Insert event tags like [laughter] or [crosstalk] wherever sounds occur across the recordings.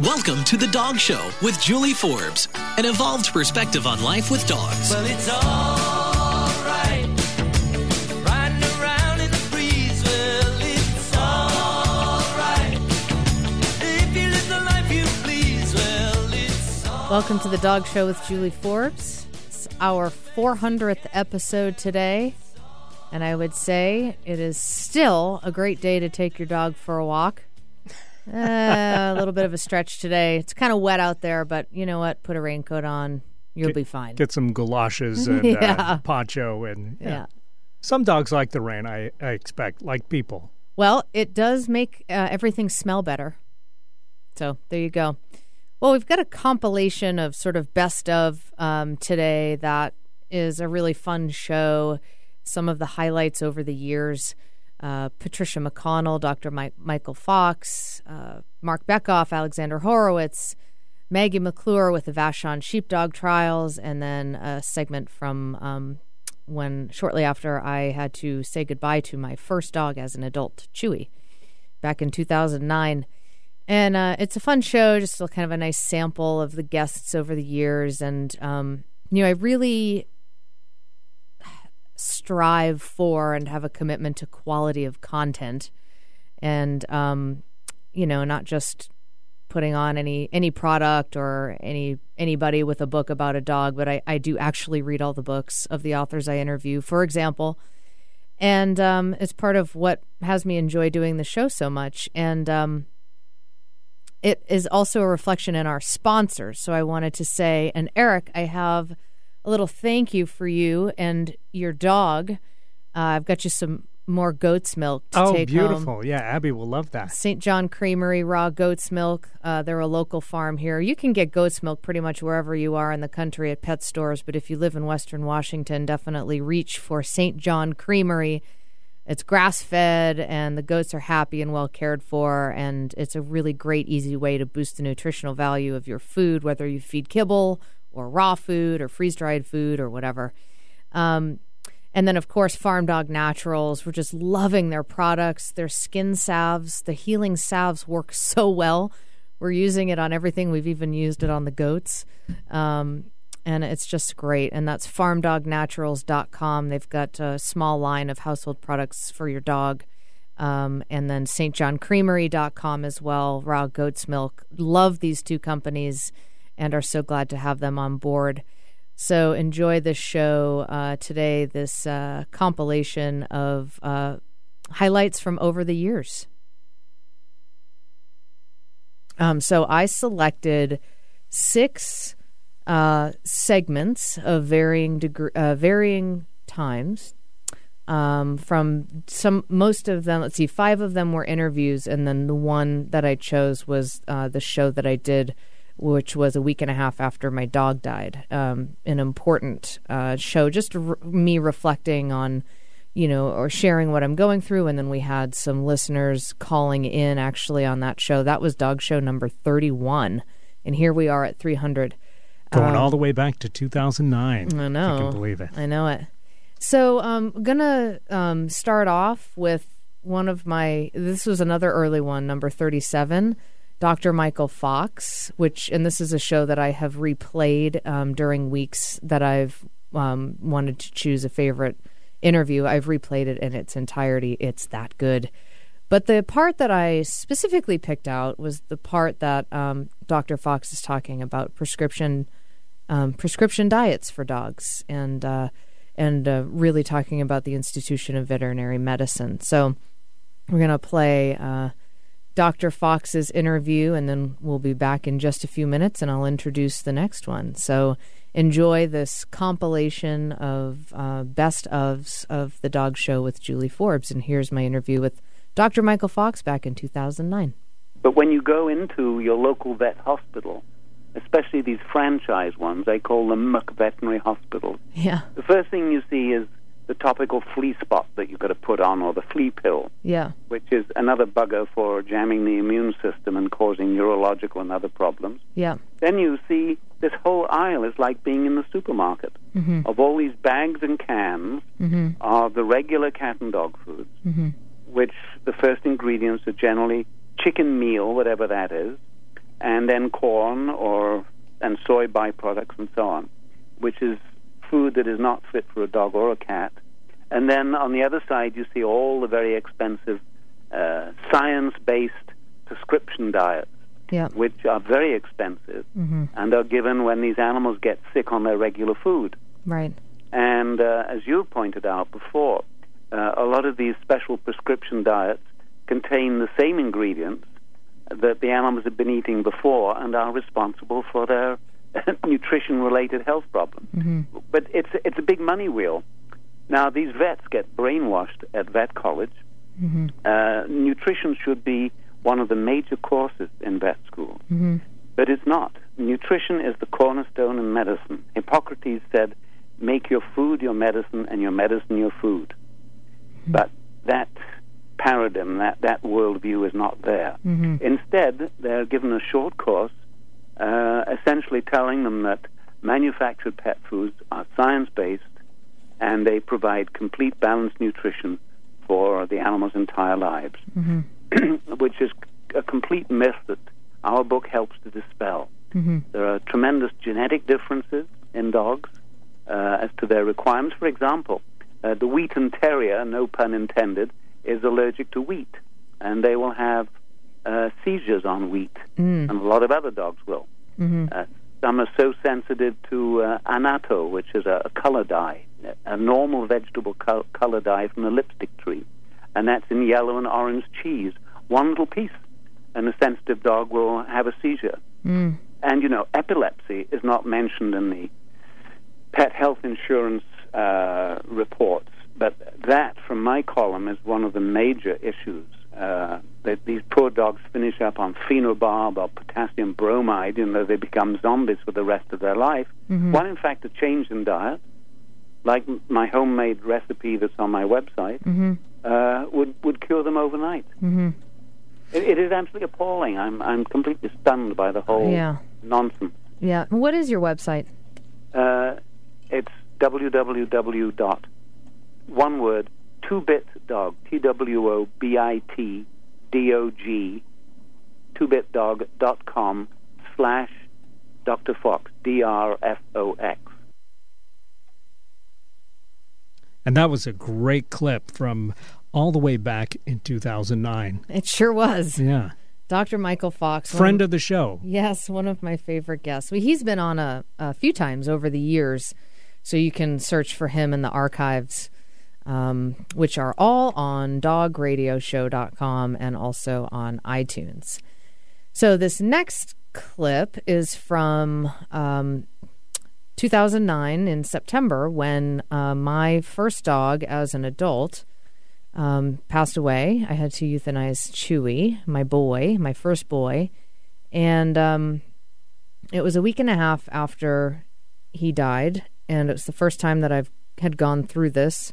Welcome to The Dog Show with Julie Forbes, an evolved perspective on life with dogs. Well, it's alright. Riding around in the breeze. Well, it's alright. If you live the life please. Well. Welcome to the Dog Show with Julie Forbes. It's our 400th episode today, and I would say it is still a great day to take your dog for a walk. Uh, a little bit of a stretch today. It's kind of wet out there, but you know what? Put a raincoat on. You'll be fine. Get some galoshes [laughs] and Yeah. uh, poncho and yeah. yeah. Some dogs like the rain. I, I expect, like people. Well, it does make uh, everything smell better. So there you go. Well, we've got a compilation of sort of best of um, today that is a really fun show. Some of the highlights over the years. Uh, Patricia McConnell, Dr. Mike, Michael Fox, uh, Marc Bekoff, Alexander Horowitz, Maggie McClure with the Vashon Sheepdog Trials, and then a segment from um, when shortly after I had to say goodbye to my first dog as an adult, Chewy, back in 2009. And uh, it's a fun show, just kind of a nice sample of the guests over the years. And, um, you know, I really strive for and have a commitment to quality of content and, um, you know, not just putting on any any product or any anybody with a book about a dog, but I, I do actually read all the books of the authors I interview, for example. And um, it's part of what has me enjoy doing the show so much. And um, it is also a reflection in our sponsors. So I wanted to say, and Eric, I have a little thank you for you and your dog. Uh, I've got you some more goat's milk to oh, take home. beautiful. Yeah, Abby will love that. St. John Creamery raw goat's milk. Uh, they're a local farm here. You can get goat's milk pretty much wherever you are in the country at pet stores, but if you live in Western Washington, definitely reach for St. John Creamery. It's grass fed, and the goats are happy and well cared for, and it's a really great, easy way to boost the nutritional value of your food, whether you feed kibble or raw food or freeze dried food or whatever. Um, and then, of course, Farm Dog Naturals. We're just loving their products. Their skin salves, the healing salves work [laughs] so well. We're using it on everything. We've even used it on the goats. Um, and it's just great. And that's farmdognaturals.com. They've got a small line of household products for your dog. Um, and then stjohncreamery.com as well, raw goat's milk. Love these two companies and are so glad to have them on board. So enjoy this show uh, today, this uh, compilation of uh, highlights from over the years. Um, so I selected six uh, segments of varying degree, uh, varying times. Um, from some, most of them. Let's see, five of them were interviews, and then the one that I chose was uh, the show that I did which was a week and a half after my dog died. Um, an important uh, show, just r- me reflecting on, you know, or sharing what I'm going through. And then we had some listeners calling in actually on that show. That was dog show number 31. And here we are at 300. Going Um, all the way back to 2009. I know. You can believe it. I know it. So I'm gonna um, start off with one of my. This was another early one, number thirty-seven, Dr. Michael Fox, which and this is a show that I have replayed um, during weeks that I've um, wanted to choose a favorite interview. I've replayed it in its entirety. It's that good. But the part that I specifically picked out was the part that um, Dr. Fox is talking about prescription um, prescription diets for dogs and uh, and uh, really talking about the Institution of Veterinary Medicine. So we're to play uh, Dr. Fox's interview, and then we'll be back in just a few minutes, and I'll introduce the next one. So enjoy this compilation of uh, best ofs of the Dog Show with Julie Forbes, and here's my interview with Dr. Michael Fox back in 2009. But when you go into your local vet hospital, especially these franchise ones, they call them Muck Veterinary Hospitals. Yeah, The first thing you see is the topical flea spot that you've got to put on, or the flea pill, yeah, which is another bugger for jamming the immune system and causing neurological and other problems. yeah, Then you see this whole aisle is like being in the supermarket mm-hmm. of all these bags and cans Mm-hmm. of the regular cat and dog foods, Mm-hmm. which the first ingredients are generally chicken meal, whatever that is, and then corn or and soy byproducts and so on, which is food that is not fit for a dog or a cat. And then on the other side, you see all the very expensive uh, science-based prescription diets, Yeah. which are very expensive hmm and are given when these animals get sick on their regular food. Right. And uh, as you pointed out before, uh, a lot of these special prescription diets contain the same ingredients that the animals have been eating before and are responsible for their [laughs] nutrition related health problems. hmm But it's, it's a big money wheel. Now, these vets get brainwashed at vet college. hmm Uh, nutrition should be one of the major courses in vet school. hmm But it's not. Nutrition is the cornerstone in medicine. Hippocrates said, make your food your medicine and your medicine your food. But that paradigm, that, that worldview is not there. hmm Instead, they're given a short course, uh, essentially telling them that manufactured pet foods are science based and they provide complete balanced nutrition for the animal's entire lives, hmm [clears throat] which is a complete myth that our book helps to dispel. hmm There are tremendous genetic differences in dogs uh, as to their requirements. For example, uh, the Wheaten Terrier, no pun intended, is allergic to wheat, and they will have uh, seizures on wheat, Mm. and a lot of other dogs will. hmm Uh, some are so sensitive to uh, annatto, which is a, a color dye, a normal vegetable col- color dye from the lipstick tree, and that's in yellow and orange cheese. One little piece, and a sensitive dog will have a seizure. Mm. And you know, epilepsy is not mentioned in the pet health insurance uh, reports, but that, from my column, is one of the major issues. Uh, that these poor dogs finish up on phenobarb or potassium bromide, you know, they become zombies for the rest of their life. Mhm. One, in fact, a change in diet, like my homemade recipe that's on my website, hmm uh, would would cure them overnight. hmm It, it is absolutely appalling. I'm I'm completely stunned by the whole Yeah. nonsense. Yeah. What is your website? Uh, it's www dot one word two bit dog t w o b i t d o g two bit dog dot com slash Dr. Fox D R F O X. And that was a great clip from all the way back in 2009. It sure was. Yeah. Dr. Michael Fox. one- Friend of the show. Yes, one of my favorite guests. Well, he's been on a, a few times over the years, so you can search for him in the archives, um, which are all on dogradioshow.com and also on iTunes. So this next clip is from um, 2009 in September when uh, my first dog as an adult um, passed away. I had to euthanize Chewy, my boy, my first boy. And um, it was a week and a half after he died. And it was the first time that I've had gone through this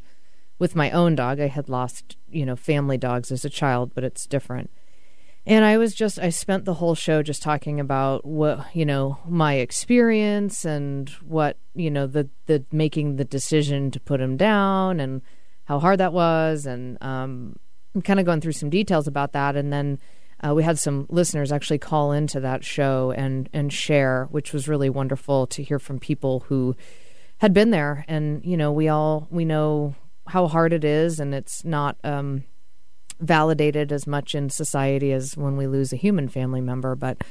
with my own dog. I had lost, you know, family dogs as a child, but it's different. And I was just, I spent the whole show just talking about what, you know, my experience and what, you know, the, the making the decision to put him down and how hard that was. And um, I'm kind of going through some details about that. And then uh, we had some listeners actually call into that show and, and share, which was really wonderful to hear from people who had been there. And, you know, we all, we know how hard it is and it's not, um, validated as much in society as when we lose a human family member, but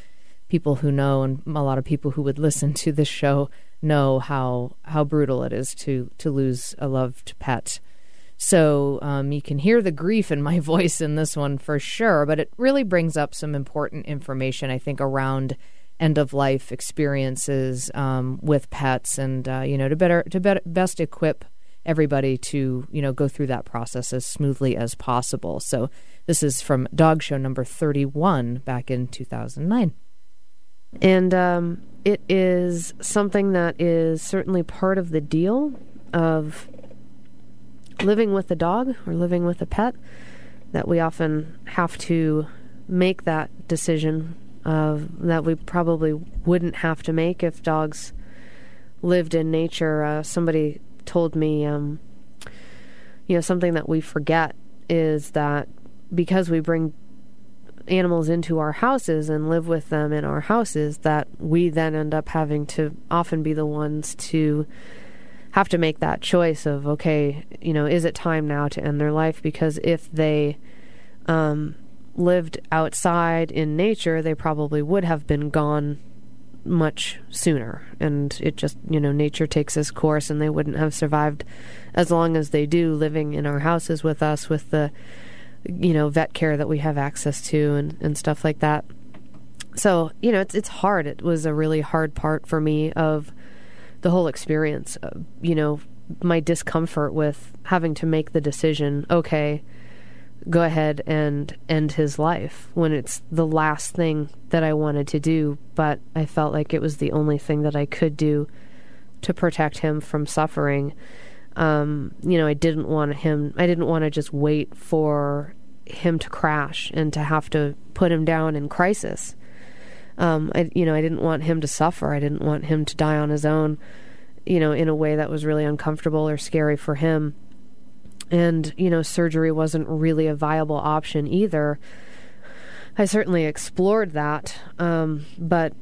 people who know and a lot of people who would listen to this show know how how brutal it is to to lose a loved pet. So um, you can hear the grief in my [laughs] voice in this one for sure, but it really brings up some important information I think around end of life experiences um, with pets, and uh, you know to better to better, best equip everybody to you know go through that process as smoothly as possible. So this is from Dog Show number thirty one back in two thousand nine. And um, it is something that is certainly part of the deal of living with a dog or living with a pet that we often have to make that decision of that we probably wouldn't have to make if dogs lived in nature. Uh, somebody told me, um, you know, something that we forget is that because we bring animals into our houses and live with them in our houses that we then end up having to often be the ones to have to make that choice of okay you know is it time now to end their life? Because if they um, lived outside in nature they probably would have been gone much sooner. And it just you know nature takes its course and they wouldn't have survived as long as they do living in our houses with us with the you know vet care that we have access to and, and stuff like that. So you know it's it's hard. It was a really hard part for me of the whole experience uh, you know my discomfort with having to make the decision okay go ahead and end his life when it's the last thing that I wanted to do, but I felt like it was the only thing that I could do to protect him from suffering. Um, you know, I didn't want him, I didn't want to just wait for him to crash and to have to put him down in crisis. Um, I, you know, I didn't want him to suffer. I didn't want him to die on his own, you know, in a way that was really uncomfortable or scary for him and you know surgery wasn't really a viable option either. I certainly explored that um, but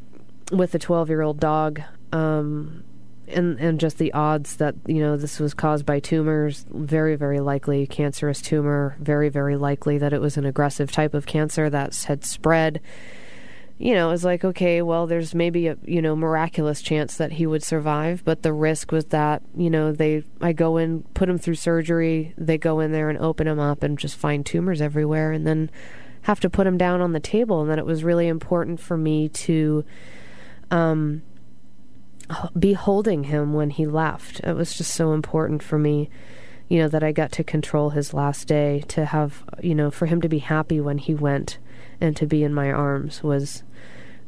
with a 12 year old dog um, and and just the odds that you know this was caused by tumors very very likely cancerous tumor very very likely that it was an aggressive type of cancer that had spread you know, it was like, okay, well, there's maybe a, you know, miraculous chance that he would survive, but the risk was that, you know, they, I go in, put him through surgery, they go in there and open him up and just find tumors everywhere and then have to put him down on the table. And that it was really important for me to, um, be holding him when he left. It was just so important for me, you know, that I got to control his last day, to have, you know, for him to be happy when he went and to be in my arms was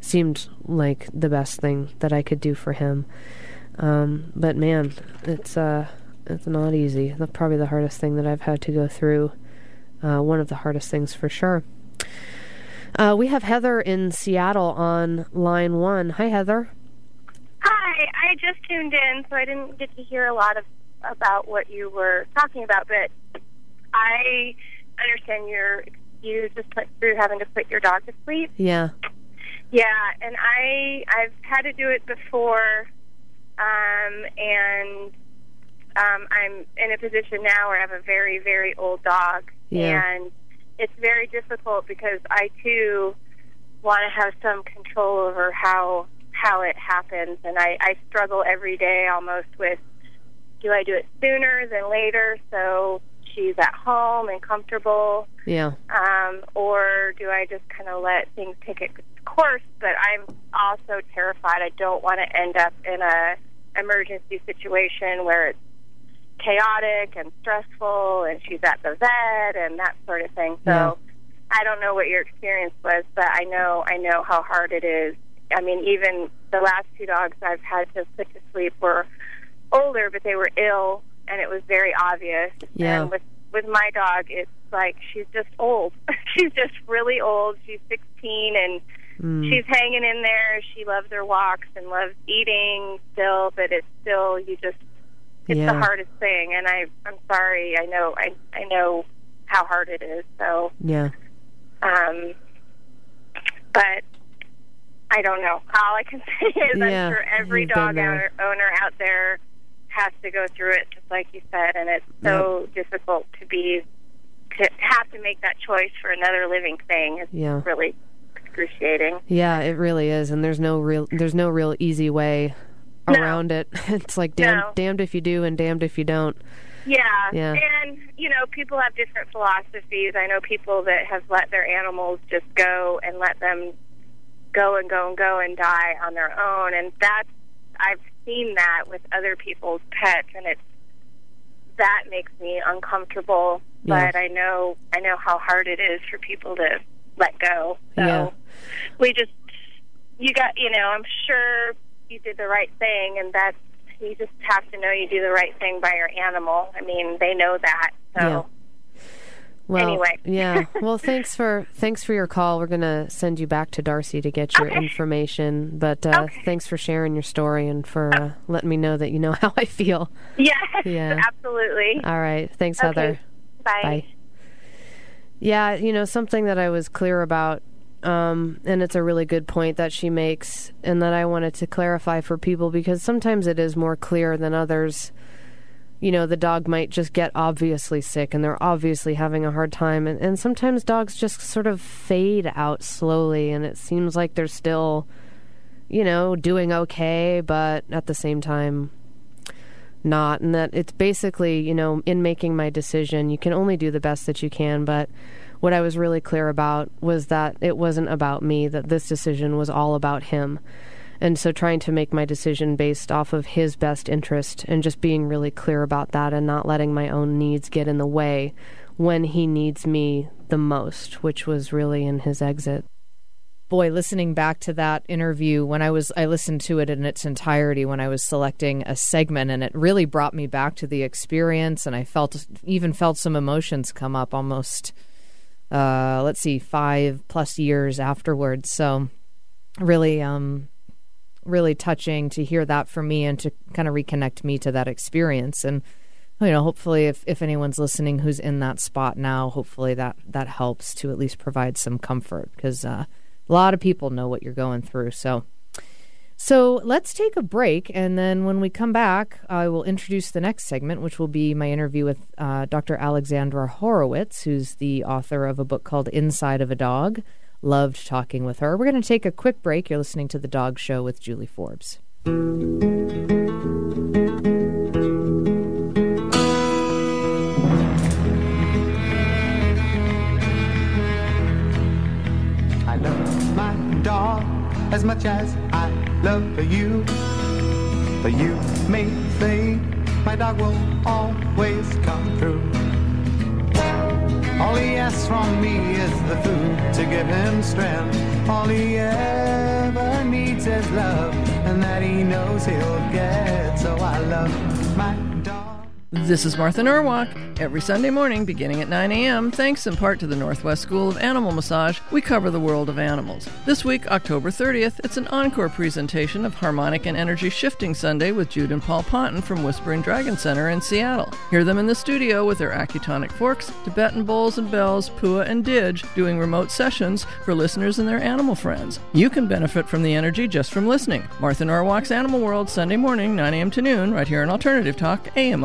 seemed like the best thing that I could do for him. Um, but man, it's uh, it's not easy. That's probably the hardest thing that I've had to go through. Uh, one of the hardest things for sure. Uh, we have Heather in Seattle on line one. Hi, Heather. Hi, I just tuned in, so I didn't get to hear a lot of about what you were talking about, but I understand you're you just went through having to put your dog to sleep. Yeah. Yeah, and I I've had to do it before, um, and um, I'm in a position now where I have a very very old dog, Yeah. and it's very difficult because I too want to have some control over how how it happens, and I, I struggle every day almost with do I do it sooner than later? So she's at home and comfortable Yeah. um, or do I just kind of let things take its course? But I'm also terrified. I don't want to end up in a emergency situation where it's chaotic and stressful, and she's at the vet and that sort of thing. So Yeah. I don't know what your experience was, but I know I know how hard it is. I mean, even the last two dogs I've had to put to sleep were older, but they were ill, and it was very obvious. Yeah. And with with my dog, it's like she's just old. [laughs] she's just really old. She's 16 and Mm. she's hanging in there. She loves her walks and loves eating still, but it's still you just it's Yeah. the hardest thing. And I I'm sorry. I know I I know how hard it is. So Yeah. um, but I don't know. All I can [laughs] say is Yeah, I'm sure every you've dog owner, owner out there has to go through it, just like you said, and it's so difficult to be to have to make that choice for another living thing. It's Yeah. really excruciating. Yeah, it really is, and there's no real there's no real easy way No. around it. [laughs] It's like damn, No. damned if you do and damned if you don't. Yeah. Yeah. And, you know, people have different philosophies. I know people that have let their animals just go and let them go and go and go and die on their own. And that's, I've seen that with other people's pets, and it's, that makes me uncomfortable. Yeah. But I know, I know how hard it is for people to let go. So Yeah. we just, you got, you know, I'm sure you did the right thing, and that's, you just have to know you do the right thing by your animal. I mean, they know that. So, Well, Anyway. yeah. [laughs] Well, thanks for thanks for your call. We're gonna send you back to Darcy to get your Okay. information. But uh, Okay. thanks for sharing your story and for uh, letting me know that you know [laughs] how I feel. yeah, Yeah. absolutely. All right. Thanks, Okay. Heather. Bye. Bye. Yeah, you know, something that I was clear about, um, and it's a really good point that she makes, and that I wanted to clarify for people because sometimes it is more clear than others. You know, the dog might just get obviously sick and they're obviously having a hard time. And, and sometimes dogs just sort of fade out slowly, and it seems like they're still, you know, doing okay, but at the same time, not. And that it's basically, you know, in making my decision, you can only do the best that you can. But what I was really clear about was that it wasn't about me, that this decision was all about him. And so trying to make my decision based off of his best interest and just being really clear about that and not letting my own needs get in the way when he needs me the most, which was really in his exit boy, listening back to that interview when I was I listened to it in its entirety when I was selecting a segment and it really brought me back to the experience and I felt even felt some emotions come up almost uh, let's see 5 plus years afterwards. So really um really touching to hear that from me and to kind of reconnect me to that experience and you know hopefully if, if anyone's listening who's in that spot now hopefully that that helps to at least provide some comfort because uh, a lot of people know what you're going through. So, so let's take a break, and then when we come back, I will introduce the next segment, which will be my interview with uh, Dr. Alexandra Horowitz, who's the author of a book called Inside of a Dog. Loved talking with her. We're going to take a quick break. You're listening to the Dog Show with Julie Forbes. I love my dog as much as I love you. But you may think my dog will always come through. All he asks from me is the food to give him strength. All he ever needs is love, and that he knows he'll get. So I love my. This is Martha Norwalk. Every Sunday morning, beginning at 9 a.m., thanks in part to the Northwest School of Animal Massage, we cover the world of animals. This week, October 30th, it's an encore presentation of Harmonic and Energy Shifting Sunday with Jude and Paul Ponton from Whispering Dragon Center in Seattle. Hear them in the studio with their acutonic forks, Tibetan bowls and bells, pua and didge, doing remote sessions for listeners and their animal friends. You can benefit from the energy just from listening. Martha Norwalk's Animal World, Sunday morning, 9 a.m. to noon, right here on Alternative Talk, AM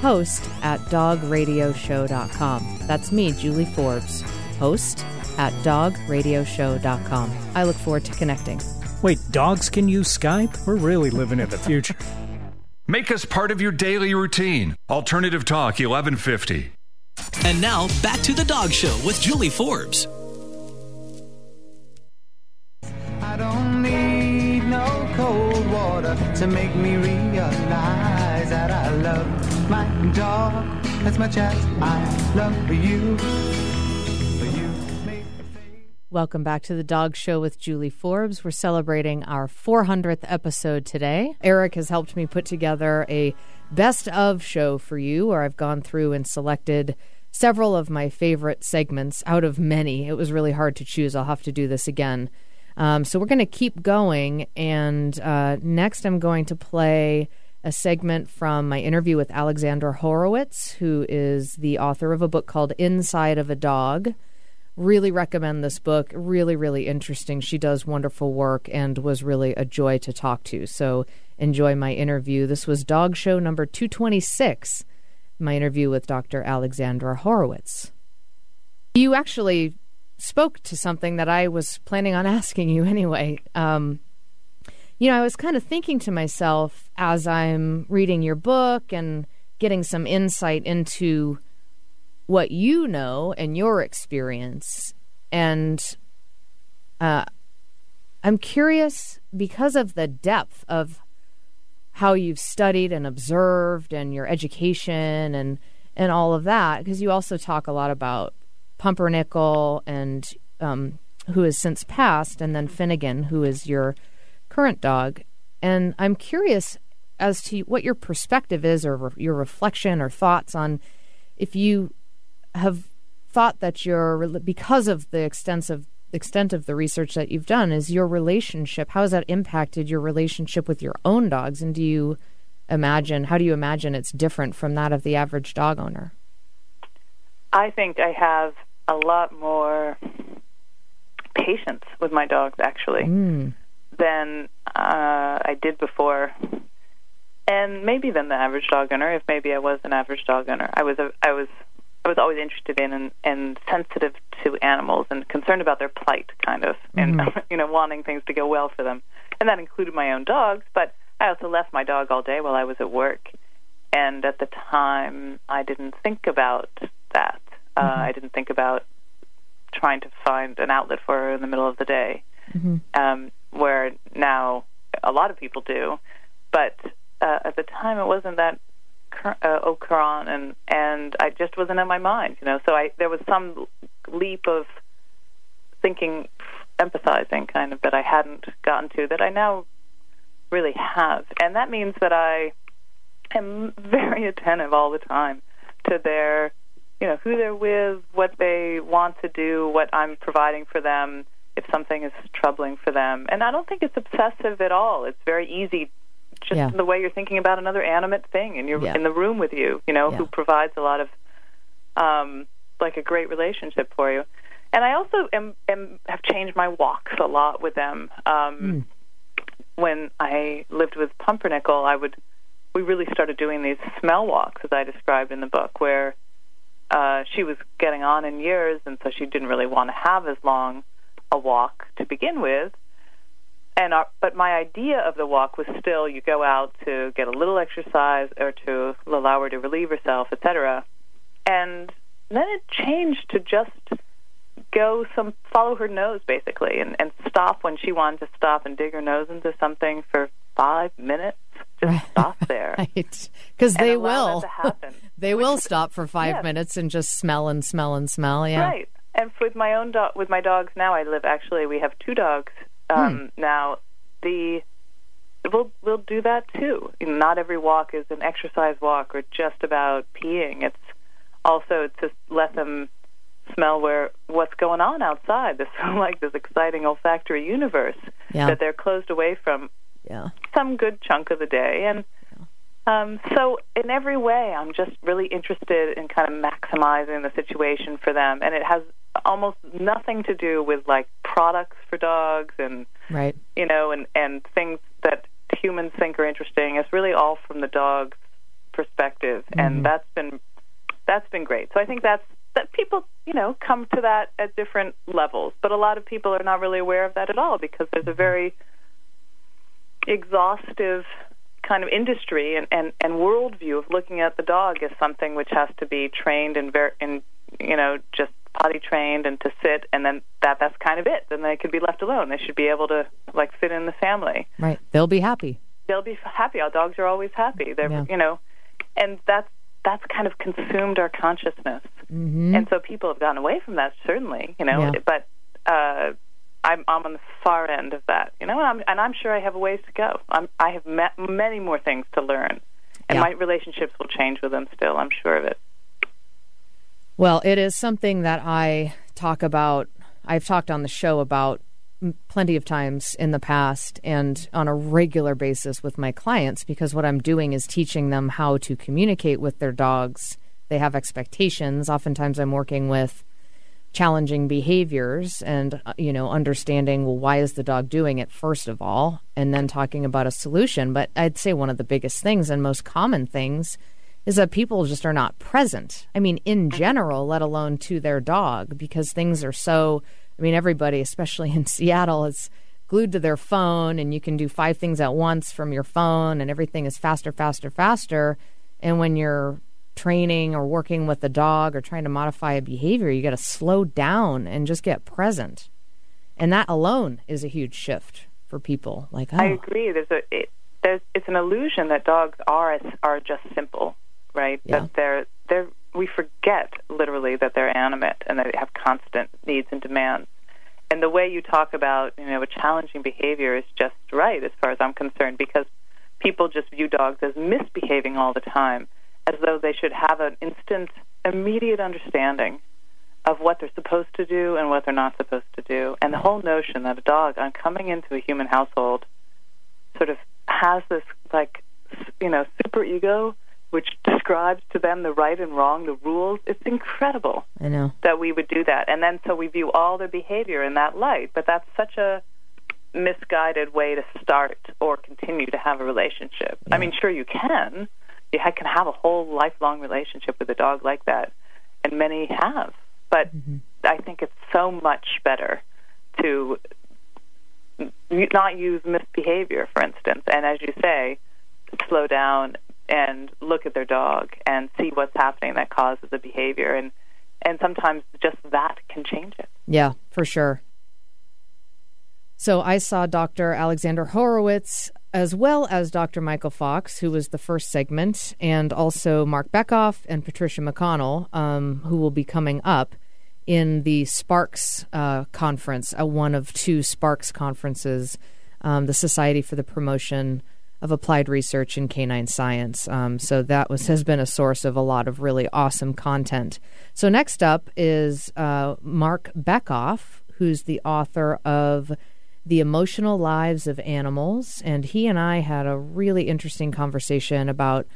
host at dogradioshow.com. That's me, Julie Forbes, host at dogradioshow.com. I look forward to connecting. Wait, dogs can use Skype? We're really living in the future. [laughs] Make us part of your daily routine. Alternative Talk 1150. And now back to the Dog Show with Julie Forbes. I don't need no cold water to make me realize that I love my dog as much as I love you. Welcome back to the Dog Show with Julie Forbes. We're celebrating our 400th episode today. Eric has helped me put together a best of show for you where I've gone through and selected several of my favorite segments out of many. It was really hard to choose. I'll have to do this again. Um, so we're going to keep going. And uh, next, I'm going to play a segment from my interview with Alexandra Horowitz, who is the author of a book called Inside of a Dog. Really recommend this book. Really, really interesting. She does wonderful work and was really a joy to talk to. So enjoy my interview. This was Dog Show number 226, my interview with Dr. Alexandra Horowitz. You actually spoke to something that I was planning on [laughs] asking you anyway. Um, you know, I was kind of thinking to myself as I'm reading your book and getting some insight into what you know and your experience. And uh, I'm curious because of the depth of how you've studied and observed and your education and and all of that because you also talk a lot about Pumpernickel and um, who has since passed, and then Finnegan, who is your current dog. And I'm curious as to what your perspective is, or re- your reflection or thoughts on if you have thought that your because of the extensive extent of the research that you've done is your relationship how has that impacted your relationship with your own dogs and do you imagine how do you imagine it's different from that of the average dog owner I think I have a lot more patience with my dogs actually mm. than uh, I did before, and maybe than the average dog owner. If maybe I was an average dog owner, I was a, I was I was always interested in and, and sensitive to animals and concerned about their plight, kind of, and [laughs] you know wanting things to go well for them, and that included my own dogs. But I also left my dog all day while I was at work, and at the time I didn't think about that. Uh, I didn't think about trying to find an outlet for her in the middle of the day, um, where now a lot of people do. But uh, at the time, it wasn't that cur- uh, au courant, and and I just wasn't in my mind, you know. So I there was some leap of thinking, empathizing, kind of that I hadn't gotten to that I now really have, and that means that I am very [laughs] attentive all the time to their you know who they're with, what they want to do, what I'm providing for them, if something is troubling for them. And I don't think it's obsessive at all. It's very easy, just Yeah. the way you're thinking about another animate thing, and you're Yeah. in the room with you. You know, who provides a lot of um, like a great relationship for you. And I also am, am have changed my walks a lot with them. Um, When I lived with Pumpernickel, I would we really started doing these smell walks, as I described in the book, where uh, she was getting on in years, and so she didn't really want to have as long a walk to begin with. And our, but my idea of the walk was still you go out to get a little exercise or to allow her to relieve herself, etc. And then it changed to just go some follow her nose basically and, and stop when she wanted to stop and dig her nose into something for five minutes. Just stop there. [laughs] right because [laughs] they will that to happen. they will stop for five Yes. minutes and just smell and smell and smell yeah Right. And with my own dog, with my dogs now, I live. Actually, we have two dogs um, now. The we'll we'll do that too. Not every walk is an exercise walk or just about peeing. It's also to let them smell where what's going on outside. [laughs] This like this exciting olfactory universe Yeah. that they're closed away from yeah. Some good chunk of the day. And um, so in every way i'm just really interested in kind of maximizing the situation for them. And it has almost nothing to do with like products for dogs and right. you know and and things that humans think are interesting. It's really all from the dog's perspective. And that's been that's been great. So i think that's that people you know come to that at different levels. But a lot of people are not really aware of that at all because there's a very exhaustive kind of industry and, and, and worldview of looking at the dog as something which has to be trained and ver- and you know just potty trained and to sit and then that that's kind of it. Then they could be left alone. They should be able to like fit in the family. Right. They'll be happy. They'll be happy. Our dogs are always happy. They're Yeah. you know and that's that's kind of consumed our consciousness. Mm-hmm. and so people have gotten away from that certainly you know Yeah. but uh I'm, I'm on the far end of that, you know, and I'm, and I'm sure I have a ways to go. I'm, I have ma- many more things to learn, and Yeah. my relationships will change with them still. I'm sure of it. Well, it is something that I talk about. I've talked on the show about plenty of times in the past and on a regular basis with my clients because what I'm doing is teaching them how to communicate with their dogs. They have expectations. Oftentimes, I'm working with challenging behaviors and uh, you know understanding well why is the dog doing it first of all and then talking about a solution. But i'd say one of the biggest things and most common things is that people just are not present. I mean in general let alone to their dog because things are so i mean everybody especially [laughs] in seattle is glued to their phone and you can do five things at once from your phone and everything is faster faster faster. And when your training or working with a dog or trying to modify a behavior, you got to slow down and just get present. And that alone is a huge shift for people. Like, oh, I agree. There's a it, there's it's an illusion that dogs are are just simple, right? Yeah. That they're they're we forget literally that they're animate and that they have constant needs and demands. And the way you talk about you know a challenging behavior is just right as far as I'm concerned because people just view dogs as misbehaving all the time, as though they should have an instant, immediate understanding of what they're supposed to do and what they're not supposed to do. And the whole notion that a dog, on coming into a human household, sort of has this like you know super ego which describes to them the right and wrong, the rules. It's incredible I know. that we would do that. And then so we view all their behavior in that light. But that's such a misguided way to start or continue to have a relationship. I mean, sure, you can. You can have a whole lifelong relationship with a dog like that, and many have. But mm-hmm. I think it's so much better to not use misbehavior, for instance, and as you say, slow down and look at their dog and see what's happening that causes the behavior and and sometimes just that can change it. Yeah, for sure. So I saw Dr. Alexander Horowitz as well as Dr. Michael Fox, who was the first segment, and also Marc Bekoff and Patricia McConnell, um, who will be coming up in the SPARCS uh, conference, uh, one of two SPARCS conferences, um, the Society for the Promotion of Applied Research in Canine Science. Um, so that was has been a source of a lot of really awesome content. So next up is uh, Marc Bekoff, who's the author of the Emotional Lives of Animals. And he and I had a really interesting conversation about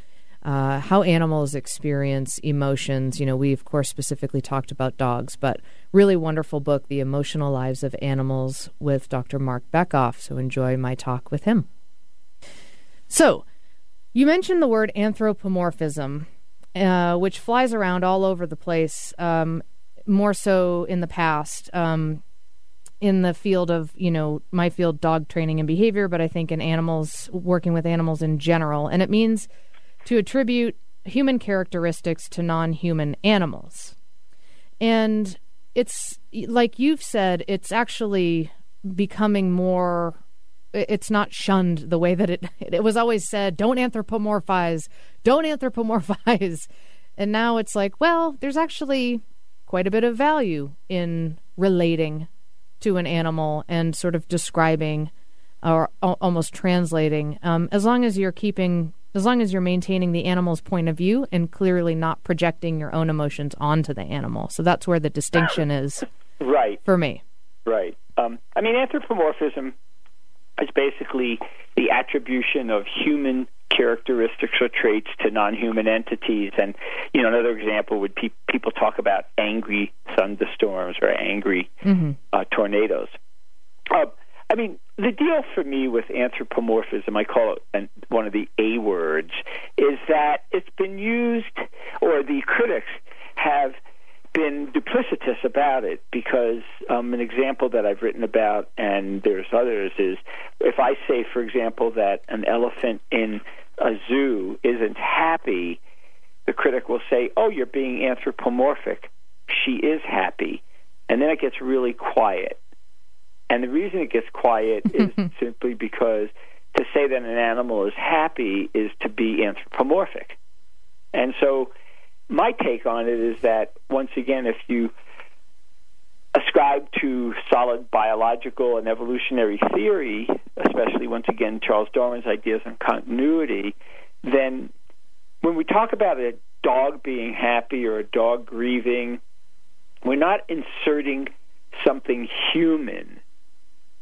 uh, how animals experience emotions. You know, we, of course, specifically talked about dogs, but really wonderful book, The Emotional Lives of Animals, with Dr. Marc Bekoff. So enjoy my talk with him. So, you mentioned the word anthropomorphism, uh, which flies around all over the place, um, more so in the past. Um, in the field of you know my field dog training and behavior but i think in animals working with animals in general. And it means to attribute human characteristics to non-human animals. And it's like you've said it's actually becoming more it's not shunned the way that it [laughs] it was always said don't anthropomorphize don't anthropomorphize. [laughs] And now it's like well there's actually quite a bit of value in relating to an animal and sort of describing or almost translating um, as long as you're keeping as long as you're maintaining the animal's point of view and clearly not projecting your own emotions onto the animal. So that's where the distinction is Right, for me. Right. Um, I mean, anthropomorphism is basically the attribution of human characteristics or traits to non-human entities. And you know, another example would pe- people talk about angry thunderstorms or angry mm-hmm. uh, tornadoes. Uh, I mean, the deal for me with anthropomorphism, I call it an, one of the A words, is that it's been used, or the critics have been duplicitous about it because um, an example that I've written about, and there's others, is if I say, for example, that an elephant in a zoo isn't happy, the critic will say, "Oh, you're being anthropomorphic. She is happy," and then it gets really quiet. And the reason it gets quiet is [laughs] simply because to say that an animal is happy is to be anthropomorphic. And so my take on it is that once again, if you ascribe to solid biological and evolutionary theory, especially once again Charles Darwin's ideas on continuity, then when we talk about a dog being happy or a dog grieving, we're not inserting something human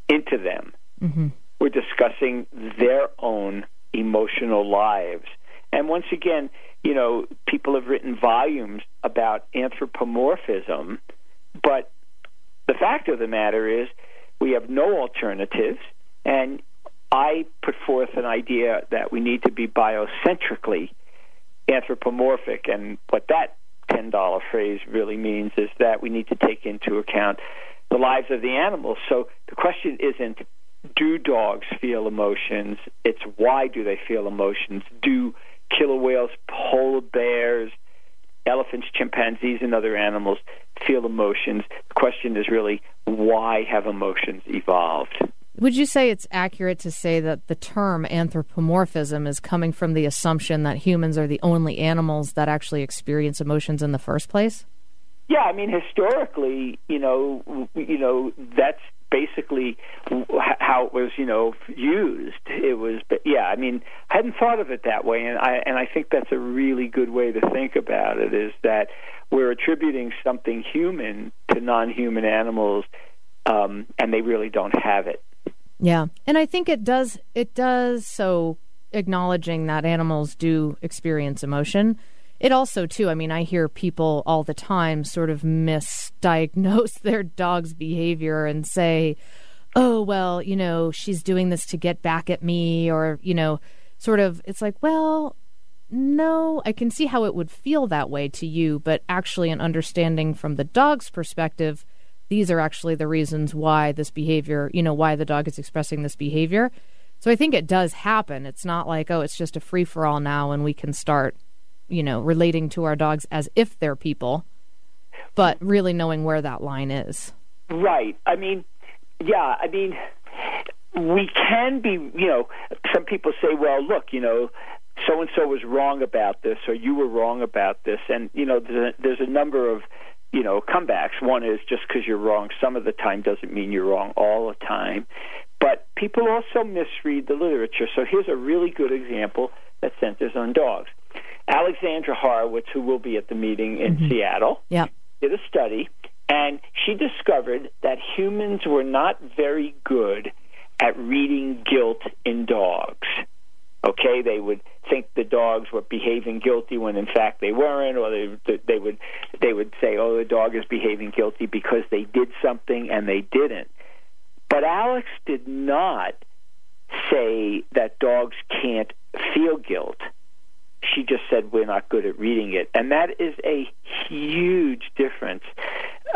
into them. Mm-hmm. We're discussing their own emotional lives. And once again, you know, people have written volumes about anthropomorphism, but the fact of the matter is we have no alternatives, and I put forth an idea that we need to be biocentrically anthropomorphic, and what that $10 phrase really means is that we need to take into account the lives of the animals. So the question isn't do dogs feel emotions? It's why do they feel emotions? Do killer whales, polar bears, elephants, chimpanzees, and other animals feel emotions. The question is really why have emotions evolved? Would you say it's accurate to say that the term anthropomorphism is coming from the assumption that humans are the only animals that actually experience emotions in the first place? Yeah, I mean historically, you know, you know that's basically how it was, you know, used. It was, yeah, I mean, I hadn't thought of it that way, and I and I think that's a really good way to think about it. Is that we're attributing something human to non-human animals, um, and they really don't have it. Yeah. And I think it does it does so acknowledging that animals do experience emotion. It also too, I mean, I hear people all the time sort of misdiagnose [laughs] their dog's behavior and say, "Oh, well, you know, she's doing this to get back at me," or, you know, sort of it's like, "Well, no, I can see how it would feel that way to you, but actually an understanding from the dog's perspective, these are actually the reasons why this behavior, you know, why the dog is expressing this behavior. So I think it does happen. It's not like, oh, it's just a free for all now and we can start, you know, relating to our dogs as if they're people, but really knowing where that line is. Right. I mean, yeah, I mean, we can be, you know, some people say, well, look, you know, so and so was wrong about this or you were wrong about this. And, you know, there's a, there's a number of, you know, comebacks. One is just because you're wrong some of the time doesn't mean you're wrong all the time. But people also misread the literature. So here's a really good example that centers on dogs. Alexandra Horowitz, who will be at the meeting in mm-hmm. Seattle, Yeah. did a study, and she discovered that humans were not very good at reading guilt in dogs. Okay, they would think the dogs were behaving guilty when in fact they weren't, or they they would they would say, "Oh, the dog is behaving guilty because they did something and they didn't." But Alex did not say that dogs can't feel guilt. She just said we're not good at reading it, and that is a huge difference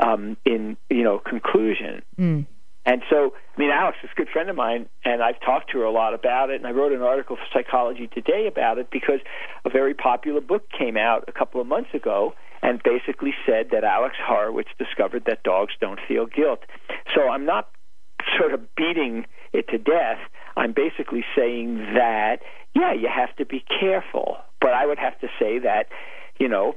um, in you know conclusion. Mm. And so, I mean, Alex is a good friend of mine, and I've talked to her a lot about it. And I wrote an article for Psychology Today about it because a very popular book came out a couple of months ago and basically said that Alex Horowitz discovered that dogs don't feel guilt. So I'm not sort of beating it to death. I'm basically saying that, yeah, you have to be careful. But I would have to say that, you know,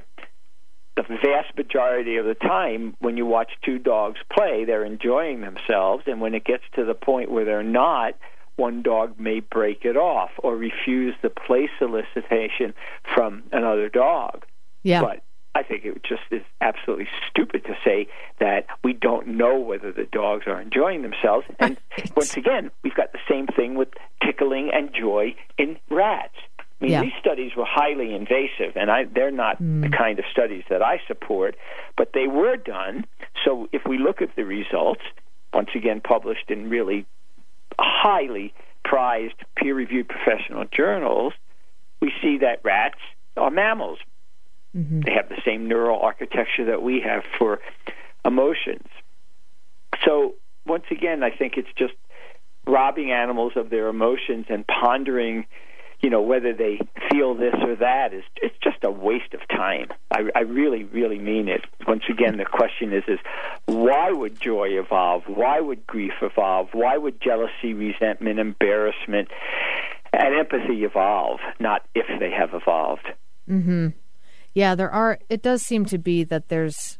the vast majority of the time when you watch two dogs play, they're enjoying themselves. And when it gets to the point where they're not, one dog may break it off or refuse the play solicitation from another dog. Yeah. But I think it just is absolutely stupid to say that we don't know whether the dogs are enjoying themselves. And once again, we've got the same thing with tickling and joy in rats. I mean, Yeah. these studies were highly invasive, and I, they're not the mm. kind of studies that I support, but they were done. So if we look at the results, once again published in really highly prized peer reviewed professional journals, we see that rats are mammals. They have the same neural architecture that we have for emotions. So, once again, I think it's just robbing animals of their emotions and pondering, you know, whether they feel this or that is it's just a waste of time. I, I really, really mean it. Once again, the question is: is why would joy evolve? Why would grief evolve? Why would jealousy, resentment, embarrassment, and empathy evolve? Not if they have evolved. Mhm. Yeah, there are it does seem to be that there's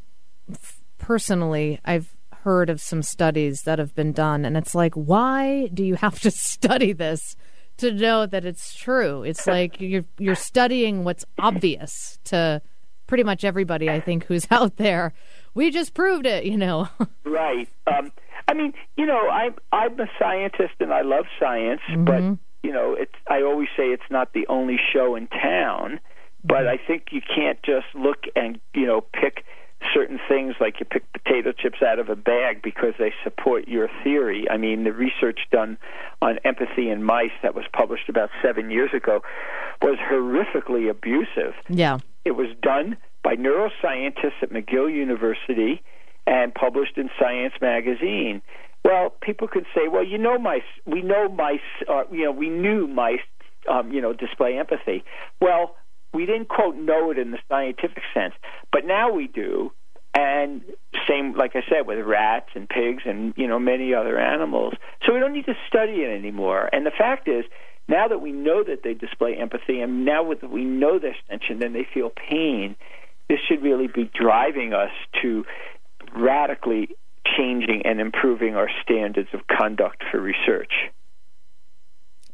personally I've heard of some studies that have been done and it's like why do you have to [laughs] study this to know that it's true? It's [laughs] like you're you're studying what's obvious to pretty much everybody I think who's [laughs] out there. We just proved it, you know. Right. Um, I mean, you know, I'm I'm a scientist and I love science, but you know, it's I always say it's not the only show in town. But I think you can't just look and you know pick certain things like you pick potato chips out of a bag because they support your theory. I mean, the research done on empathy in mice that was published about seven years ago was horrifically abusive. yeah. It was done by neuroscientists at McGill University and published in Science magazine. Well, people could say, well, you know, mice. We know mice. Uh, you know, we knew mice. Um, you know, display empathy. Well, we didn't quote know it in the scientific sense, but now we do. And same, like I said, with rats and pigs and you know many other animals. So we don't need to study it anymore. And the fact is, now that we know that they display empathy, and now that we know they're sentient and they feel pain, this should really be driving us to radically changing and improving our standards of conduct for research.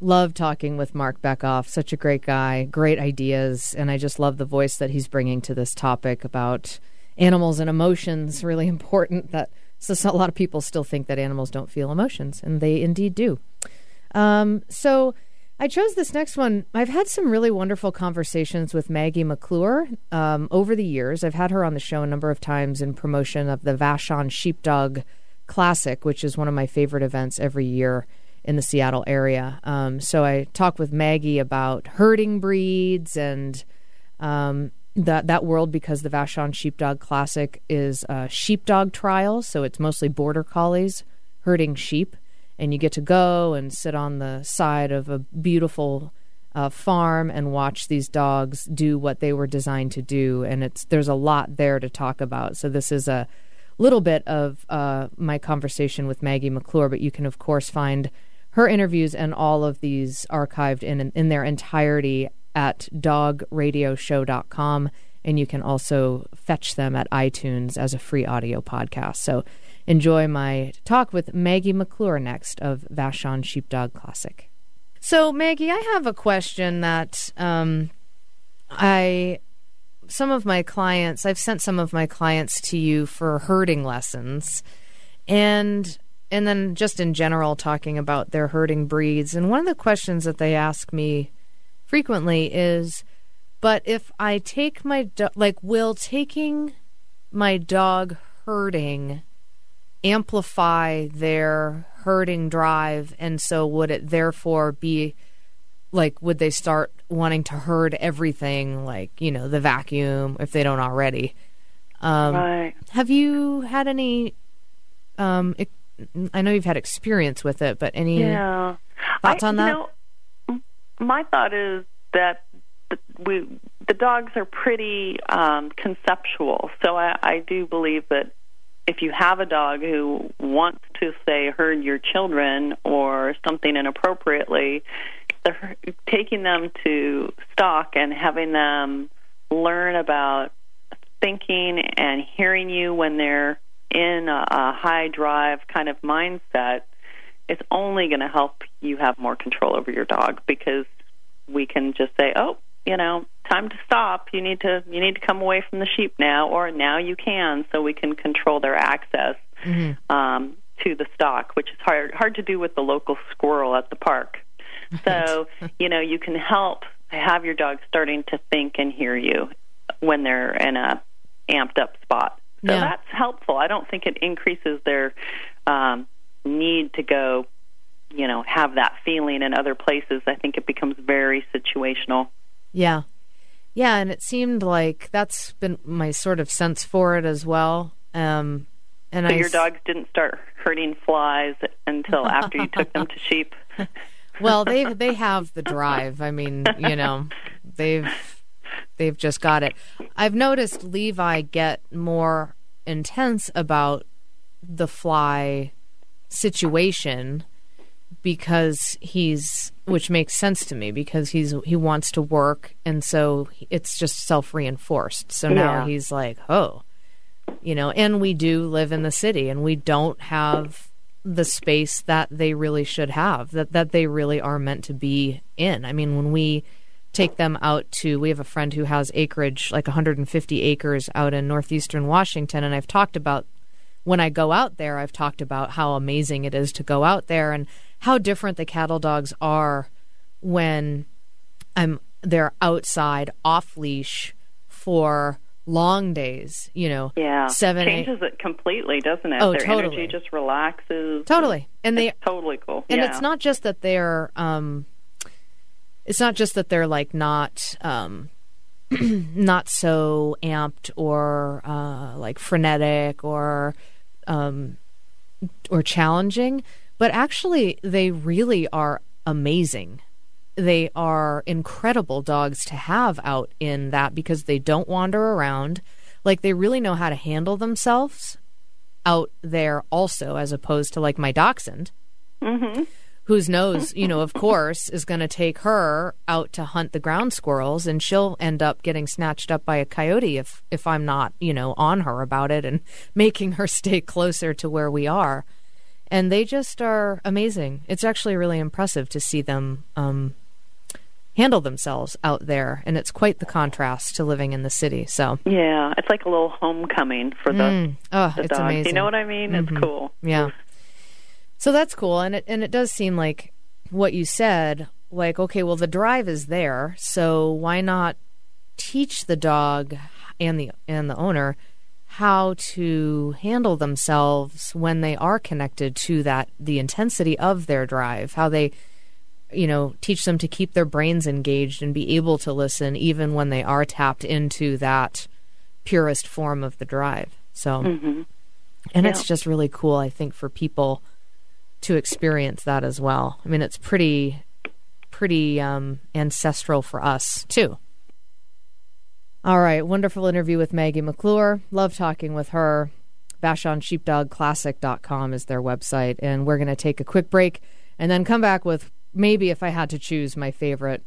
Love talking with Marc Bekoff. Such a great guy, great ideas, and I just love the voice that he's bringing to this topic about animals and emotions. Really [laughs] important that so a lot of people still think that animals don't feel emotions, and they indeed do. Um, so I chose this next one. I've had some really wonderful conversations with Maggie McClure um, over the years. I've had her on the show a number of times in promotion of the Vashon Sheepdog Classic, which is one of my favorite events every year in the Seattle area. Um, so I talk with Maggie about herding breeds and um, that that world because the Vashon Sheepdog Classic is a sheepdog trial, so it's mostly border collies herding sheep, and you get to go and sit on the side of a beautiful uh, farm and watch these dogs do what they were designed to do, and it's there's a lot there to talk about. So this is a little bit of uh, my conversation with Maggie McClure, but you can of course find her interviews and all of these archived in in their entirety at dogradioshow.com and you can also fetch them at iTunes as a free audio podcast. So enjoy my talk with Maggie McClure next of Vashon Sheepdog Classic. So Maggie, I have a question that um, I some of my clients I've sent some of my clients to you for herding lessons and and then just in general talking about their herding breeds. And one of the questions that they ask me frequently is, but if I take my do- like, will taking my dog herding amplify their herding drive, and so would it therefore be like, would they start wanting to herd everything, like you know, the vacuum if they don't already? Um, Right. Have you had any? Um, I know you've had experience with it, but any Yeah. thoughts I, on you that? know, my thought is that the, we the dogs are pretty um, conceptual, so I, I do believe that if you have a dog who wants to say herd your children or something inappropriately, the, taking them to stock and having them learn about thinking and hearing you when they're in a, a high drive kind of mindset it's only going to help you have more control over your dog because we can just say, "Oh, you know, time to stop. You need to you need to come away from the sheep now, or now you can." So we can control their access um, to the stock, which is hard hard to do with the local squirrel at the park. [laughs] So you know, you can help have your dog starting to think and hear you when they're in a amped up spot. So Yeah. that's helpful. I don't think it increases their um, need to go, you know, have that feeling in other places. I think it becomes very situational. Yeah. Yeah, and it seemed like that's been my sort of sense for it as well. Um, and so I your dogs didn't start herding flies until after you took them to [laughs] sheep. well, they they have the drive. I mean, you know, they've they've just got it. I've noticed Levi get more intense about the fly situation because he's which makes sense to me because he's he wants to work and so it's just self-reinforced. So now Yeah. he's like, "Oh, you know, and we do live in the city and we don't have the space that they really should have that that they really are meant to be in. I mean, when we take them out to we have a friend who has acreage like 150 acres out in northeastern Washington and I've talked about when I go out there, I've talked about how amazing it is to go out there and how different the cattle dogs are when I'm they're outside off leash for long days, you know. Yeah, Seven eight- changes it completely, doesn't it? Oh, Their totally. energy just relaxes. Totally. And they totally cool. and yeah. it's not just that they're um it's not just that they're like not um [clears throat] not so amped or uh like frenetic or um or challenging but actually they really are amazing they are incredible dogs to have out in that because they don't wander around. Like they really know how to handle themselves out there also as opposed to like my dachshund Mm-hmm. Whose nose, you know, of course, is going to take her out to hunt the ground squirrels, and she'll end up getting snatched up by a coyote if if I'm not, you know, on her about it and [laughs] making her stay closer to where we are. And they just are amazing. It's actually really impressive to see them um, handle themselves out there, and it's quite the contrast to living in the city. So Yeah, it's like a little homecoming for the, Mm. Oh, the it's dogs. amazing. You know what I mean? Mhm. It's cool. Yeah. So that's cool, and it and it does seem like what you said. Like, okay, well, the drive is there, so why not teach the dog and the and the owner how to handle themselves when they are connected to that the intensity of their drive, how they you know, teach them to keep their brains engaged and be able to listen even when they are tapped into that purest form of the drive. So hmm and Yeah. it's just really cool, I think, for people to experience that as well. I mean, it's pretty, pretty um, ancestral for us too. All right, wonderful interview with Maggie McClure. Love talking with her. VashonSheepdogClassic.com is their website, and we're going to take a quick break and then come back with maybe, if I had to choose, my favorite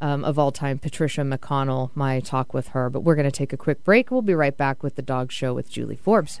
um, of all time, Patricia McConnell. My talk with her, but we're going to take a quick break. We'll be right back with the Dog Show with Julie Forbes.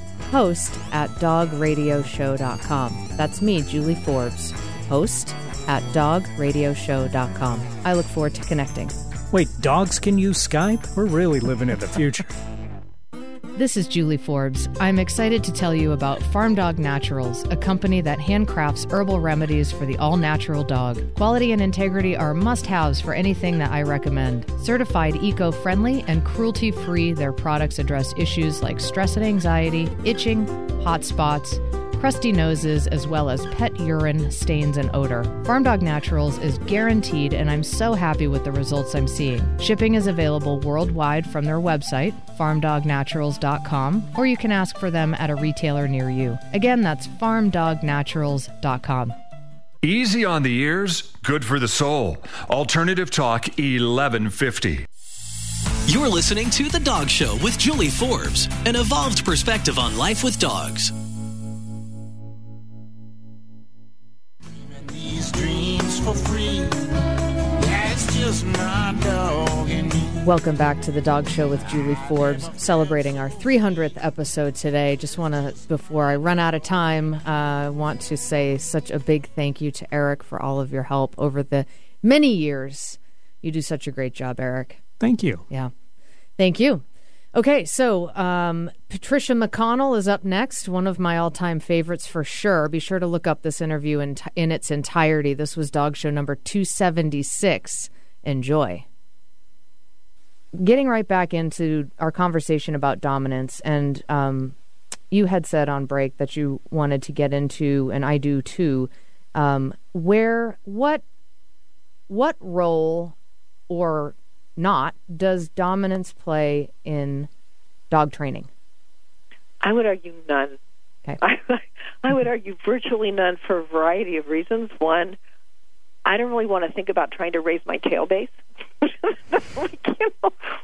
host at dogradioshow.com. That's me, Julie Forbes, host at dogradioshow.com. I look forward to connecting. Wait, dogs can use Skype? We're really living in the future. This is Julie Forbes. I'm excited to tell you about Farm Dog Naturals, a company that handcrafts herbal remedies for the all natural dog. Quality and integrity are must haves for anything that I recommend. Certified eco friendly and cruelty free, their products address issues like stress and anxiety, itching, hot spots, crusty noses, as well as pet urine, stains, and odor. Farm Dog Naturals is guaranteed, and I'm so happy with the results I'm seeing. Shipping is available worldwide from their website, farmdognaturals.com, or you can ask for them at a retailer near you. Again, that's farmdognaturals.com. Easy on the ears, good for the soul. Alternative Talk 1150. You're listening to The Dog Show with Julie Forbes, an evolved perspective on life with dogs. These dreams for free. Yeah, just my dog and me. Welcome back to the Dog Show with Julie Forbes, celebrating our 300th episode today. Just want to, before I run out of time, uh, I want to say such a big thank you to Eric for all of your help over the many years. You do such a great job, Eric. Thank you. Yeah. Thank you. Okay, so um, Patricia McConnell is up next, one of my all time favorites for sure. Be sure to look up this interview in, t- in its entirety. This was Dog Show number 276. Enjoy. Getting right back into our conversation about dominance, and um, you had said on break that you wanted to get into, and I do too, um, where, what, what role or not does dominance play in dog training? I would argue none. Okay. I, [laughs] I would argue virtually none for a variety of reasons. One, I don't really want to think about trying to raise my tail base. [laughs] we, can't,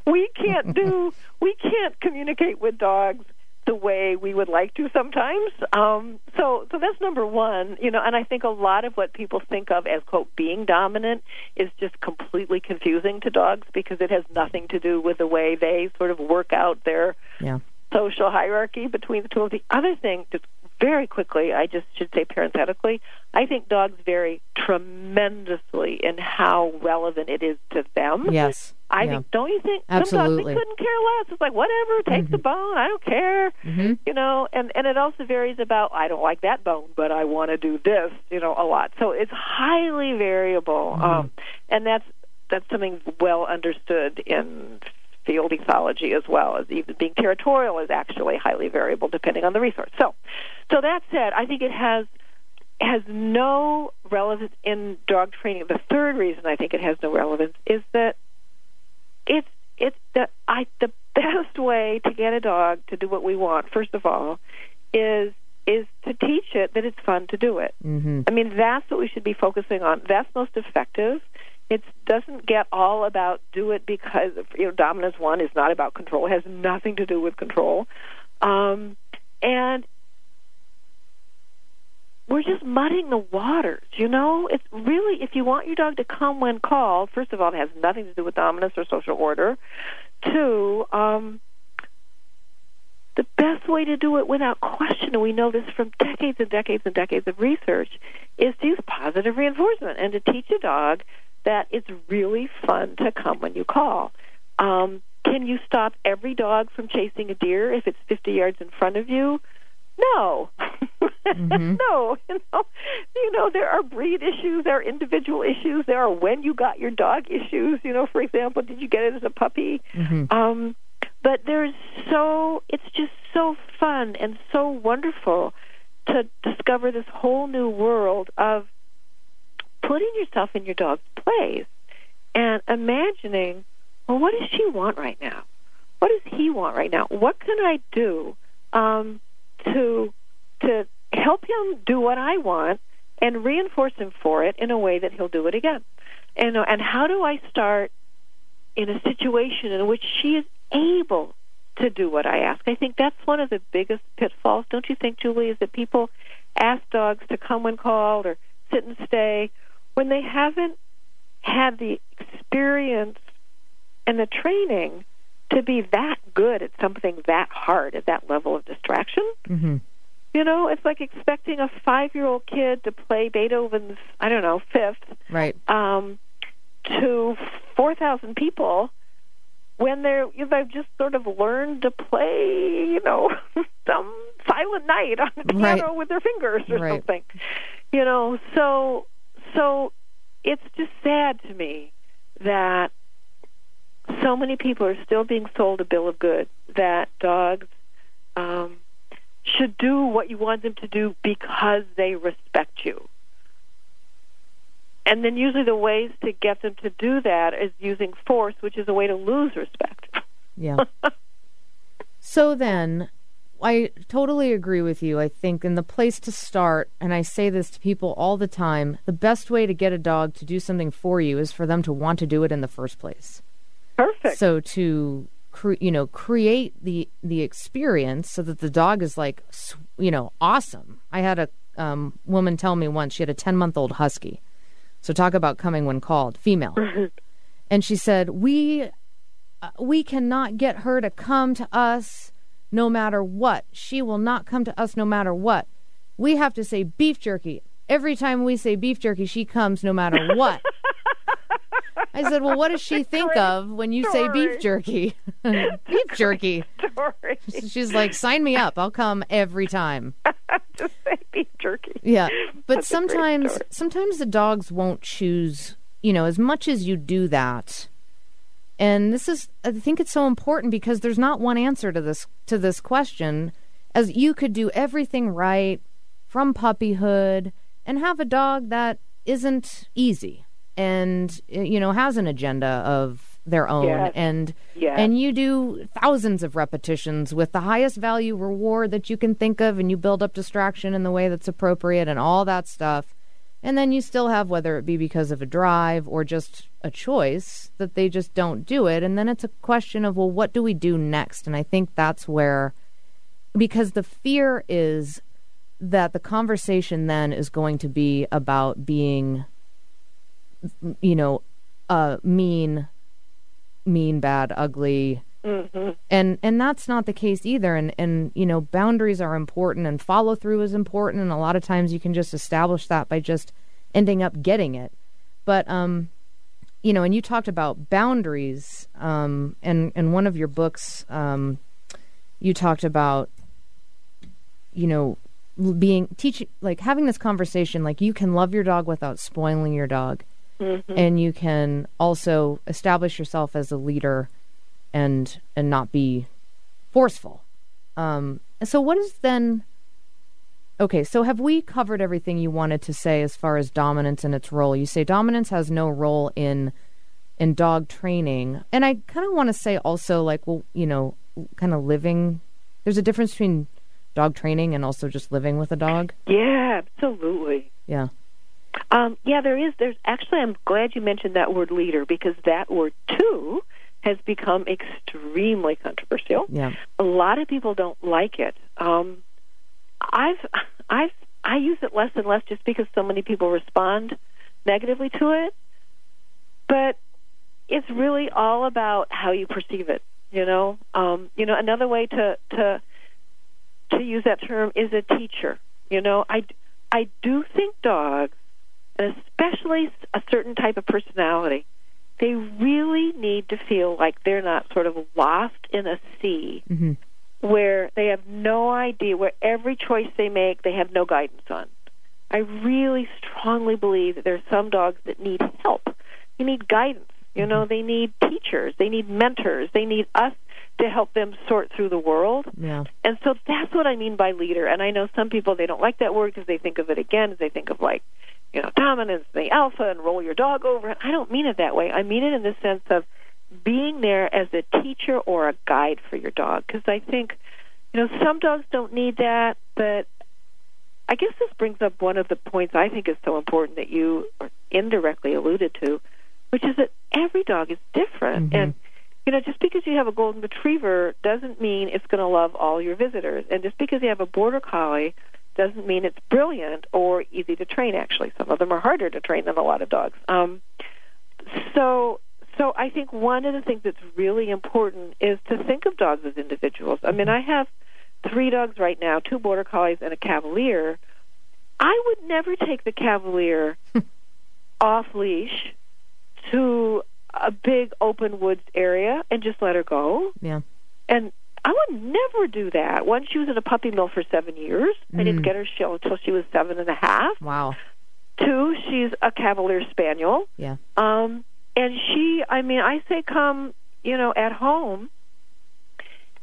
we can't do, we can't communicate with dogs the way we would like to sometimes. Um, so, so that's number one, you know. And I think a lot of what people think of as quote being dominant is just completely confusing to dogs because it has nothing to do with the way they sort of work out their Yeah. social hierarchy between the two of the other thing just very quickly i just should say parenthetically i think dogs vary tremendously in how relevant it is to them. Yes. i Yeah. think don't you think some dogs Absolutely. they couldn't care less. It's like whatever take the bone i don't care. Hmm you know and and it also varies about i don't like that bone but i want to do this you know a lot. So it's highly variable um and that's that's something well understood in field ethology as well as even being territorial is actually highly variable depending on the resource so so that said i think it has has no relevance in dog training the third reason i think it has no relevance is that it's it's the I the best way to get a dog to do what we want. First of all, is is to teach it that it's fun to do it. hmm I mean, that's what we should be focusing on. That's most effective. It doesn't get all about do it because you know dominance one is not about control. It has nothing to do with control, um, and we're just muddying the waters. You know, it's really if you want your dog to come when called. First of all, it has nothing to do with dominance or social order. Two, um, the best way to do it without question, and we know this from decades and decades and decades of research, is to use positive reinforcement and to teach a dog that it's really fun to come when you call. Um, can you stop every dog from chasing a deer if it's 50 yards in front of you? No. [laughs] no, you know, you know there are breed issues, there are individual issues, there are when you got your dog issues. You know, for example, did you get it as a puppy? Mhm. Um, but there's so it's just so fun and so wonderful to discover this whole new world of putting yourself in your dog's place and imagining, well, what does she want right now? What does he want right now? What can I do um, to to help him do what I want and reinforce him for it in a way that he'll do it again? And and how do I start in a situation in which she is able to do what I ask? I think that's one of the biggest pitfalls, don't you think, Julie? Is that people ask dogs to come when called or sit and stay when they haven't had the experience and the training to be that good at something that hard at that level of distraction. hmm You know, it's like expecting a five year old kid to play Beethoven's, I don't know, fifth Right. um, to 4,000 people when they're, you know, they've just sort of learned to play, you know, [laughs] some silent night on the piano Right. with their fingers or Right. something. You know, so so it's just sad to me that so many people are still being sold a bill of goods that dogs um, should do what you want them to do because they respect you. And then usually the ways to get them to do that is using force, which is a way to lose respect. Yeah. [laughs] so then, I totally agree with you. I think in the place to start, and I say this to people all the time, the best way to get a dog to do something for you is for them to want to do it in the first place. Perfect. So to cre- you know create the the experience so that the dog is like you know awesome. I had a um, woman tell me once she had a ten month old husky. So talk about coming when called, female. [laughs] and she said we uh, we cannot get her to come to us no matter what. She will not come to us no matter what. We have to say beef jerky. Every time we say beef jerky, she comes no matter [laughs] what. I said, Well, what does she think of when you say beef jerky? [laughs] beef jerky. Story. She's like, Sign me up. I'll come every time. [laughs] Just say beef jerky. Yeah. But That's sometimes sometimes the dogs won't choose, you know, as much as you do that. And this is I think it's so important because there's not one answer to this to this question as you could do everything right from puppyhood and have a dog that isn't easy and uh, you know has an agenda of their own Yes. and Yes. and you do thousands of repetitions with the highest value reward that you can think of and you build up distraction in the way that's appropriate and all that stuff and then you still have whether it be because of a drive or just a choice that they just don't do it. And then it's a question of well what do we do next? And i think that's where because the fear is that the conversation then is going to be about being you know uh mean mean bad ugly hmm and and that's not the case either. And and you know boundaries are important and follow through is important. And a lot of times you can just establish that by just ending up getting it. But um you know and you talked about boundaries um and and one of your books um you talked about you know being teaching like having this conversation like you can love your dog without spoiling your dog. Mhm. and you can also establish yourself as a leader and and not be forceful um so what is then okay so have we covered everything you wanted to say as far as dominance and its role you say dominance has no role in in dog training and i kind of want to say also like well you know kind of living there's a difference between dog training and also just living with a dog Yeah, absolutely. yeah Um, yeah, there is. There's actually. I'm glad you mentioned that word leader because that word too has become extremely controversial. yeah A lot of people don't like it. Um, I've I've I use it less and less just because so many people respond negatively to it. But it's really all about how you perceive it. You know, um, you know, another way to to to use that term is a teacher. You know, I I do think dogs, and especially a certain type of personality, they really need to feel like they're not sort of lost in a sea mm-hmm. where they have no idea, where every choice they make, they have no guidance on. I really strongly believe that there are some dogs that need help. They need guidance. You know, they need teachers. They need mentors. They need us to help them sort through the world. yeah And so that's what I mean by leader. And I know some people they don't like that word because they think of it again as they think of like, you know, dominance, the alpha, and roll your dog over. I don't mean it that way. I mean it in the sense of being there as a teacher or a guide for your dog. Because I think, you know, some dogs don't need that, but I guess this brings up one of the points I think is so important that you indirectly alluded to, which is that every dog is different. Mm-hmm. And you know, just because you have a golden retriever doesn't mean it's going to love all your visitors. And just because you have a border collie doesn't mean it's brilliant or easy to train. Actually, some of them are harder to train than a lot of dogs. Um, so, so I think one of the things that's really important is to think of dogs as individuals. I mean, I have three dogs right now: two border collies and a cavalier. I would never take the cavalier [laughs] off leash to a big open woods area and just let her go. yeah And I would never do that. One, she was in a puppy mill for seven years. I didn't Mm. get her show until she was seven and a half. wow Two, she's a Cavalier Spaniel. yeah Um, and she, I mean, I say come, you know, at home,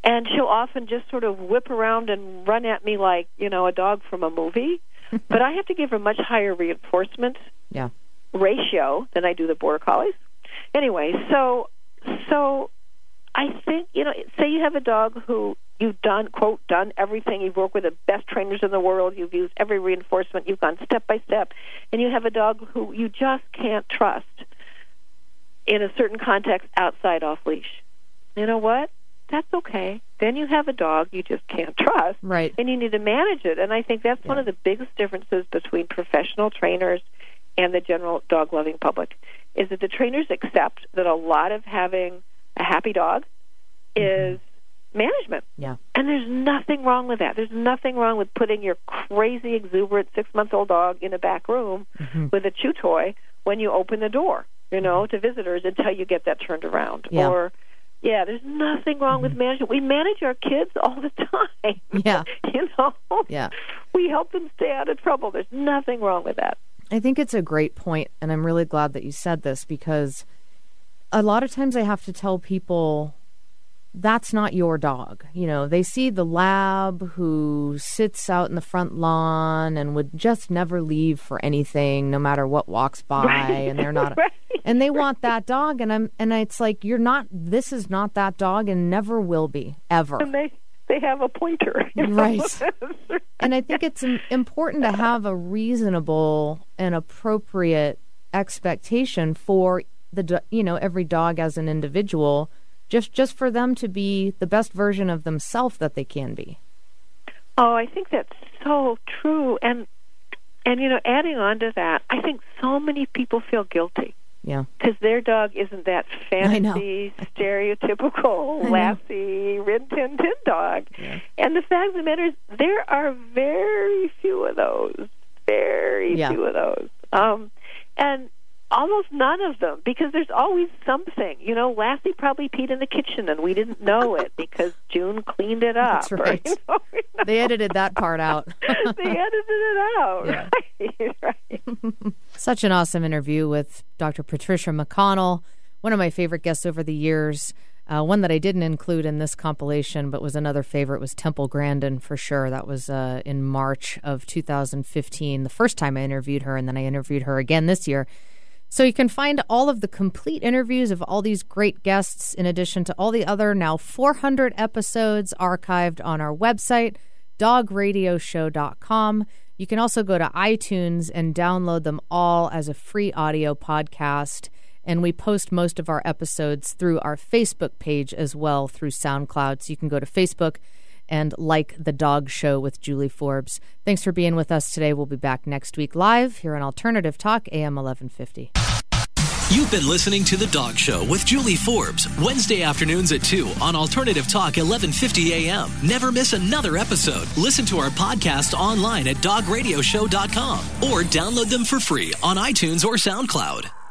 and she'll often just sort of whip around and run at me like, you know, a dog from a movie. [laughs] but I have to give her much higher reinforcement yeah ratio than I do the border collies. Anyway, so so I think you know, say you have a dog who you've done quote done everything. You've worked with the best trainers in the world. You've used every reinforcement. You've gone step by step, and you have a dog who you just can't trust in a certain context outside off leash. You know what? That's okay. Then you have a dog you just can't trust right and you need to manage it. And I think that's one of the biggest differences between professional trainers and the general dog loving public is that the trainers accept that a lot of having a happy dog is management. yeah And there's nothing wrong with that. There's nothing wrong with putting your crazy, exuberant six month old dog in a back room Mm-hmm. with a chew toy when you open the door, you know, to visitors until you get that turned around. Yeah. Or yeah, there's nothing wrong with management. We manage our kids all the time. Yeah. [laughs] you know? yeah We help them stay out of trouble. There's nothing wrong with that. I think it's a great point, and I'm really glad that you said this because a lot of times I have to tell people that's not your dog. You know, they see the lab who sits out in the front lawn and would just never leave for anything, no matter what walks by, [laughs] and they're not, Right. and they want that dog, and I'm, and it's like you're not. This is not that dog, and never will be ever. And they they have a pointer. [laughs] you know? Right. [laughs] And I think it's im- important to have a reasonable and appropriate expectation for the you know every dog as an individual, just just for them to be the best version of themselves that they can be. Oh, I think that's so true. And and you know, adding on to that, I think so many people feel guilty Yeah. because their dog isn't that fancy, stereotypical. Lassie Rin Tin Tin dog. And the fact of the matter is, there are very few of those. Very Yeah. few of those. Um, and almost none of them because there's always something. You know, Lassie probably peed in the kitchen and we didn't know it [laughs] because June cleaned it up. That's [laughs] or, right. you know, They edited that part out. [laughs] they edited it out. Yeah. Right. right. Such an awesome interview with Dr. Patricia McConnell, one of my favorite guests over the years. Uh, one that I didn't include in this compilation, but was another favorite, was Temple Grandin for sure. That was uh, in March of 2015, the first time I interviewed her, and then I interviewed her again this year. So you can find all of the complete interviews of all these great guests, in addition to all the other now 400 episodes archived on our website, dogradioshow.com. You can also go to iTunes and download them all as a free audio podcast. And we post most of our episodes through our Facebook page as well through SoundCloud. So you can go to Facebook and like The Dog Show with Julie Forbes. Thanks for being with us today. We'll be back next week live here on Alternative Talk, AM 1150. You've been listening to The Dog Show with Julie Forbes, Wednesday afternoons at 2 on Alternative Talk 1150 AM. Never miss another episode. Listen to our podcast online at dogradioshow.com or download them for free on iTunes or SoundCloud.